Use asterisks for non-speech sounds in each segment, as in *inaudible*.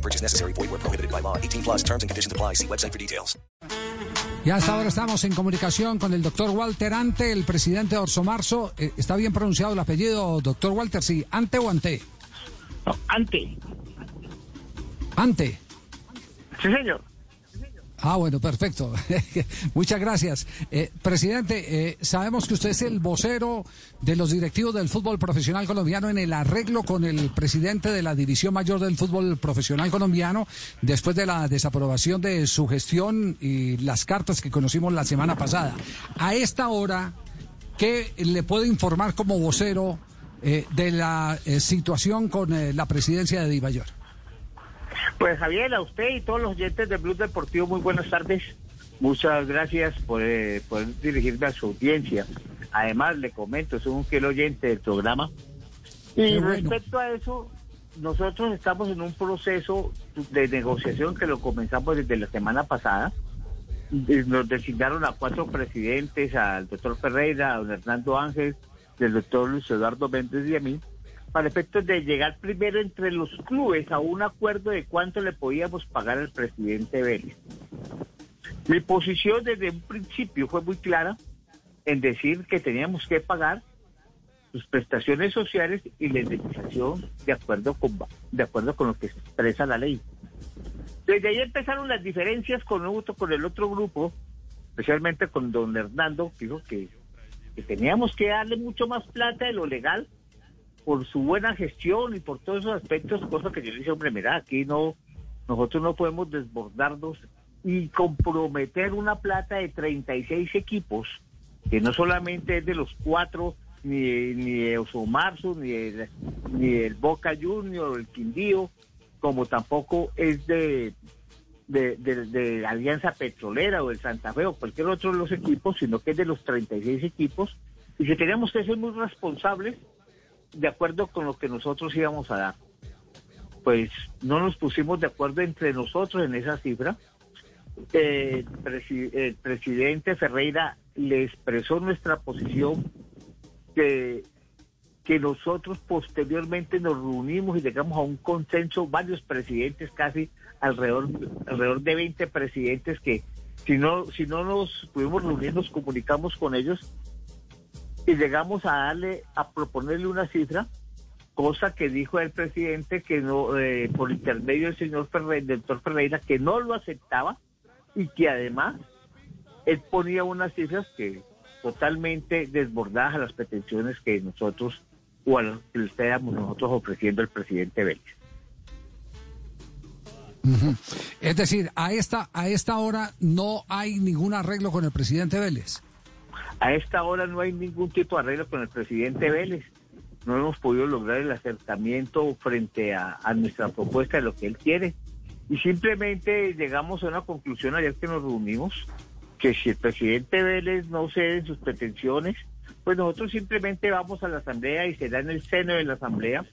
No purchase necessary. Void where prohibited by law. 18 plus terms and conditions apply. See website for details. Y hasta ahora estamos en comunicación con el doctor Walter Ante, el presidente de Orso Marzo. Eh, ¿Está bien pronunciado el apellido, doctor Walter? Sí, ¿Ante o Ante? No, ante. Ante. Sí, señor. Ah, bueno, perfecto. *laughs* Muchas gracias. Eh, presidente, eh, sabemos que usted es el vocero de los directivos del fútbol profesional colombiano en el arreglo con el presidente de la División Mayor del Fútbol Profesional Colombiano después de la desaprobación de su gestión y las cartas que conocimos la semana pasada. A esta hora, ¿qué le puede informar como vocero eh, de la eh, situación con la presidencia de Divayor? Pues Javier, a usted y todos los oyentes de Blue Deportivo, muy buenas tardes. Muchas gracias por, eh, por dirigirme a su audiencia. Además, le comento, soy un fiel oyente del programa. Y bueno. respecto a eso, nosotros estamos en un proceso de negociación que lo comenzamos desde la semana pasada. Nos designaron a cuatro presidentes, al doctor Ferreira, a don Hernando Ángel, del doctor Luis Eduardo Méndez y a mí, para efectos de llegar primero entre los clubes a un acuerdo de cuánto le podíamos pagar al presidente Vélez. Mi posición desde un principio fue muy clara en decir que teníamos que pagar sus prestaciones sociales y la indemnización de acuerdo con de acuerdo con lo que expresa la ley. Desde ahí empezaron las diferencias con, otro- con el otro grupo, especialmente con don Hernando, que dijo que teníamos que darle mucho más plata de lo legal por su buena gestión y por todos esos aspectos, cosa que yo le dije, hombre, mira, aquí no, nosotros no podemos desbordarnos y comprometer una plata de 36 equipos, que no solamente es de los cuatro, ni, ni de Osomarzo, ni de, ni del Boca Junior, el Quindío, como tampoco es de, de, de, de Alianza Petrolera o del Santa Fe o cualquier otro de los equipos, sino que es de los 36 equipos, y que teníamos que ser muy responsables de acuerdo con lo que nosotros íbamos a dar. Pues no nos pusimos de acuerdo entre nosotros en esa cifra. Eh, el presidente Ferreira le expresó nuestra posición que, que nosotros posteriormente nos reunimos y llegamos a un consenso, varios presidentes, casi alrededor, alrededor de 20 presidentes que si no, si no nos pudimos reunir, nos comunicamos con ellos y llegamos a darle, a proponerle una cifra, cosa que dijo el presidente que no, eh, por intermedio del señor Ferreira, del doctor Ferreira, que no lo aceptaba y que además él ponía unas cifras que totalmente desbordadas a las pretensiones que nosotros o a lo que le estábamos nosotros ofreciendo al presidente Vélez. Es decir, a esta, a esta hora no hay ningún arreglo con el presidente Vélez. A esta hora no hay ningún tipo de arreglo con el presidente Vélez. No hemos podido lograr el acercamiento frente a, a nuestra propuesta de lo que él quiere. Y simplemente llegamos a una conclusión ayer que nos reunimos, que si el presidente Vélez no cede en sus pretensiones, pues nosotros simplemente vamos a la asamblea y será en el seno de la asamblea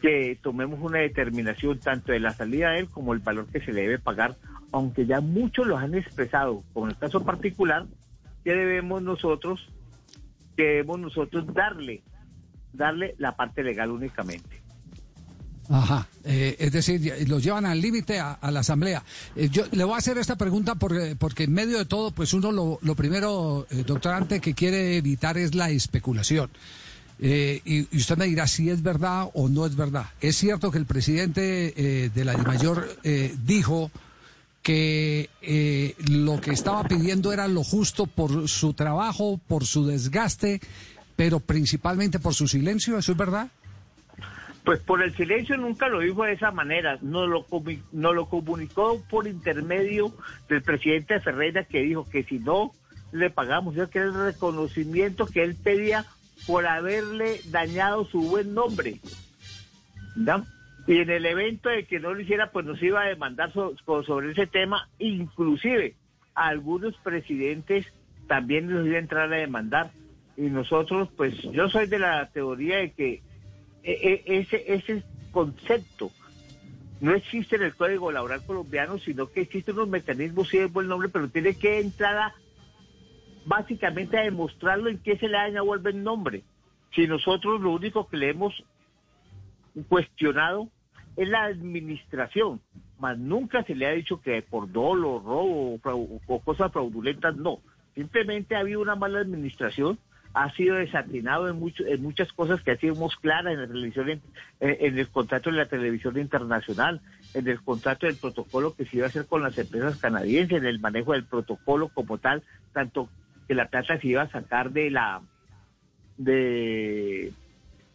que tomemos una determinación tanto de la salida de él como el valor que se le debe pagar, aunque ya muchos lo han expresado, como en el caso particular, que debemos nosotros, debemos nosotros darle, darle la parte legal únicamente. Ajá, eh, es decir, los llevan al límite a, la asamblea. Eh, yo le voy a hacer esta pregunta porque, porque en medio de todo, pues uno lo, primero, eh, doctor Ante, que quiere evitar es la especulación. Eh, y, usted me dirá si es verdad o no es verdad. Es cierto que el presidente eh, de la DIMAYOR eh, dijo que eh, lo que estaba pidiendo era lo justo por su trabajo, por su desgaste, pero principalmente por su silencio. ¿Eso es verdad? Pues por el silencio nunca lo dijo de esa manera, nos lo, nos lo comunicó por intermedio del presidente Ferreira que dijo que si no le pagamos, ya que el reconocimiento que él pedía por haberle dañado su buen nombre. ¿Ya? Y en el evento de que no lo hiciera, pues nos iba a demandar so- so- sobre ese tema, inclusive a algunos presidentes también nos iba a entrar a demandar. Y nosotros, pues yo soy de la teoría de que e- e- ese, ese concepto no existe en el Código Laboral colombiano, sino que existen unos mecanismos, sí es buen nombre, pero tiene que entrar a, básicamente a demostrarlo en qué se le daña vuelve el nombre. Si nosotros lo único que le hemos cuestionado es la administración, mas nunca se le ha dicho que por dolo, robo o o cosas fraudulentas, no. Simplemente ha habido una mala administración, ha sido desatinado en, mucho, en muchas cosas que hacíamos claras en la televisión, en, en el contrato de la televisión internacional, en el contrato del protocolo que se iba a hacer con las empresas canadienses, en el manejo del protocolo como tal, tanto que la plata se iba a sacar de la de,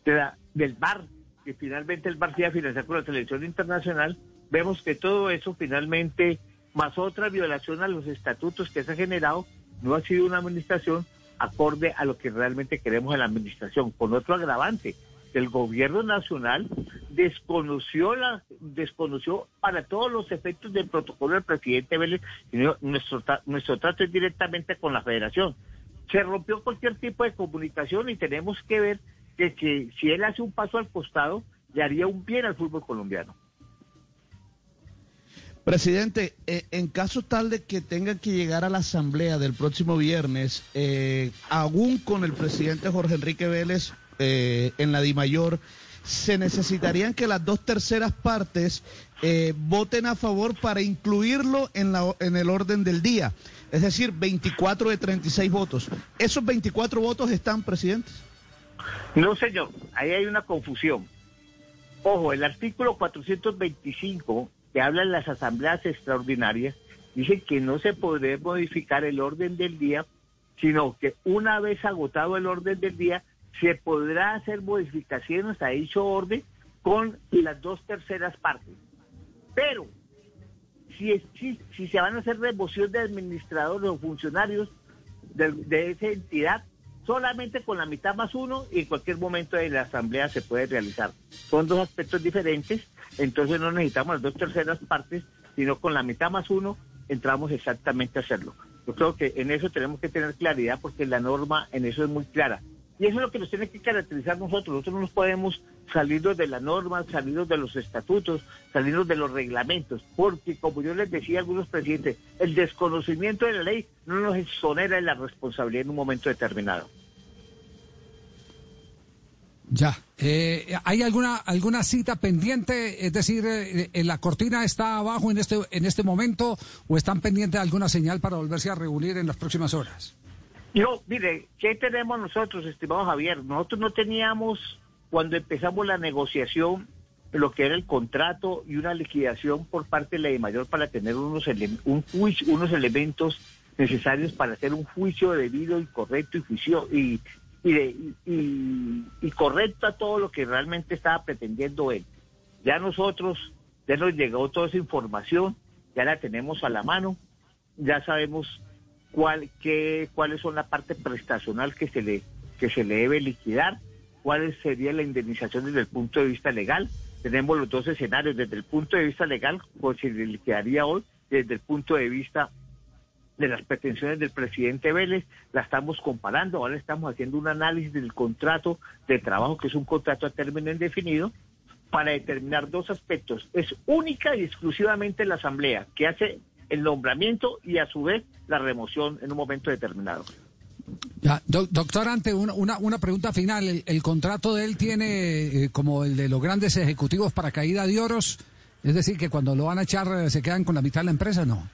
de la- del bar, que finalmente el bar se iba a financiar con la televisión internacional, vemos que todo eso finalmente, más otra violación a los estatutos que se ha generado, no ha sido una administración acorde a lo que realmente queremos en la administración, con otro agravante. El gobierno nacional desconoció la desconoció para todos los efectos del protocolo del presidente Vélez y no- nuestro nuestro trato es directamente con la federación se rompió cualquier tipo de comunicación y tenemos que ver que, que si él hace un paso al costado, le haría un bien al fútbol colombiano. Presidente, eh, en caso tal de que tenga que llegar a la asamblea del próximo viernes, eh, aún con el presidente Jorge Enrique Vélez eh, en la DIMAYOR, se necesitarían que las dos terceras partes eh, voten a favor para incluirlo en, la, en el orden del día. Es decir, 24 de 36 votos. ¿Esos 24 votos están, presidente? No, señor, ahí hay una confusión. Ojo, el artículo 425, que habla en las asambleas extraordinarias, dice que no se podrá modificar el orden del día, sino que una vez agotado el orden del día, se podrá hacer modificaciones a dicho orden con las dos terceras partes. Pero si, si, se van a hacer remoción de administradores o funcionarios de, de esa entidad, solamente con la mitad más uno y en cualquier momento de la asamblea se puede realizar. Son dos aspectos diferentes, entonces no necesitamos las dos terceras partes, sino con la mitad más uno entramos exactamente a hacerlo. Yo creo que en eso tenemos que tener claridad porque la norma en eso es muy clara. Y eso es lo que nos tiene que caracterizar nosotros. Nosotros no nos podemos salirnos de la norma, salirnos de los estatutos, salirnos de los reglamentos, porque como yo les decía a algunos presidentes, el desconocimiento de la ley no nos exonera de la responsabilidad en un momento determinado. Ya. Eh, ¿Hay alguna alguna cita pendiente? Es decir, eh, ¿la cortina está abajo en este en este momento o están pendientes de alguna señal para volverse a reunir en las próximas horas? No, mire, ¿qué tenemos nosotros, estimado Javier? Nosotros no teníamos, cuando empezamos la negociación, lo que era el contrato y una liquidación por parte de la mayor para tener unos, ele- unos elementos necesarios para hacer un juicio debido y correcto y juicio de- y- y correcto a todo lo que realmente estaba pretendiendo él. Ya nosotros, ya nos llegó toda esa información, ya la tenemos a la mano, ya sabemos cuál, qué, cuáles son la parte prestacional que se le que se le debe liquidar, cuál sería la indemnización desde el punto de vista legal. Tenemos los dos escenarios, desde el punto de vista legal, pues se liquidaría hoy, desde el punto de vista de las pretensiones del presidente Vélez, la estamos comparando, ahora estamos haciendo un análisis del contrato de trabajo, que es un contrato a término indefinido, para determinar dos aspectos. Es única y exclusivamente la Asamblea, que hace el nombramiento y a su vez la remoción en un momento determinado. Ya, do- doctor Ante, una, una, una pregunta final. ¿El, el contrato de él tiene, eh, como el de los grandes ejecutivos, para caída de oros? Es decir, que cuando lo van a echar eh, se quedan con la mitad de la empresa, ¿no?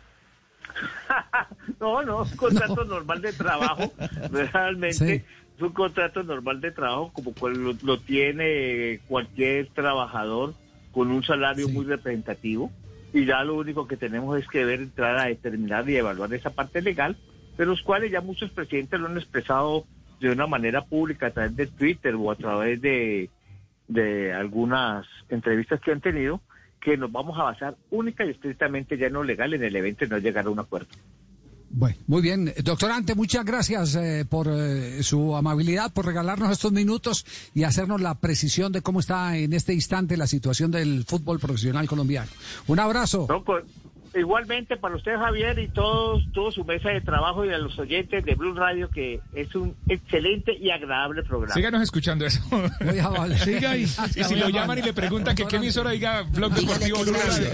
*laughs* no, no, es un contrato normal de trabajo, *laughs* realmente Sí. es un contrato normal de trabajo como cual lo, lo tiene cualquier trabajador con un salario Sí. muy representativo y ya lo único que tenemos es que ver, entrar a determinar y evaluar esa parte legal, de los cuales ya muchos presidentes lo han expresado de una manera pública a través de Twitter o a través de, de algunas entrevistas que han tenido, que nos vamos a basar única y estrictamente ya en lo legal en el evento y no llegar a un acuerdo. Bueno, muy bien. Doctorante, muchas gracias eh, por eh, su amabilidad, por regalarnos estos minutos y hacernos la precisión de cómo está en este instante la situación del fútbol profesional colombiano. Un abrazo. No, pues, igualmente para usted, Javier, y todos, toda su mesa de trabajo y a los oyentes de Blue Radio, que es un excelente y agradable programa. Síganos escuchando eso. Muy amable. Siga ahí. Y si lo llaman y le preguntan que qué emisora diga Blog Deportivo Blue Radio.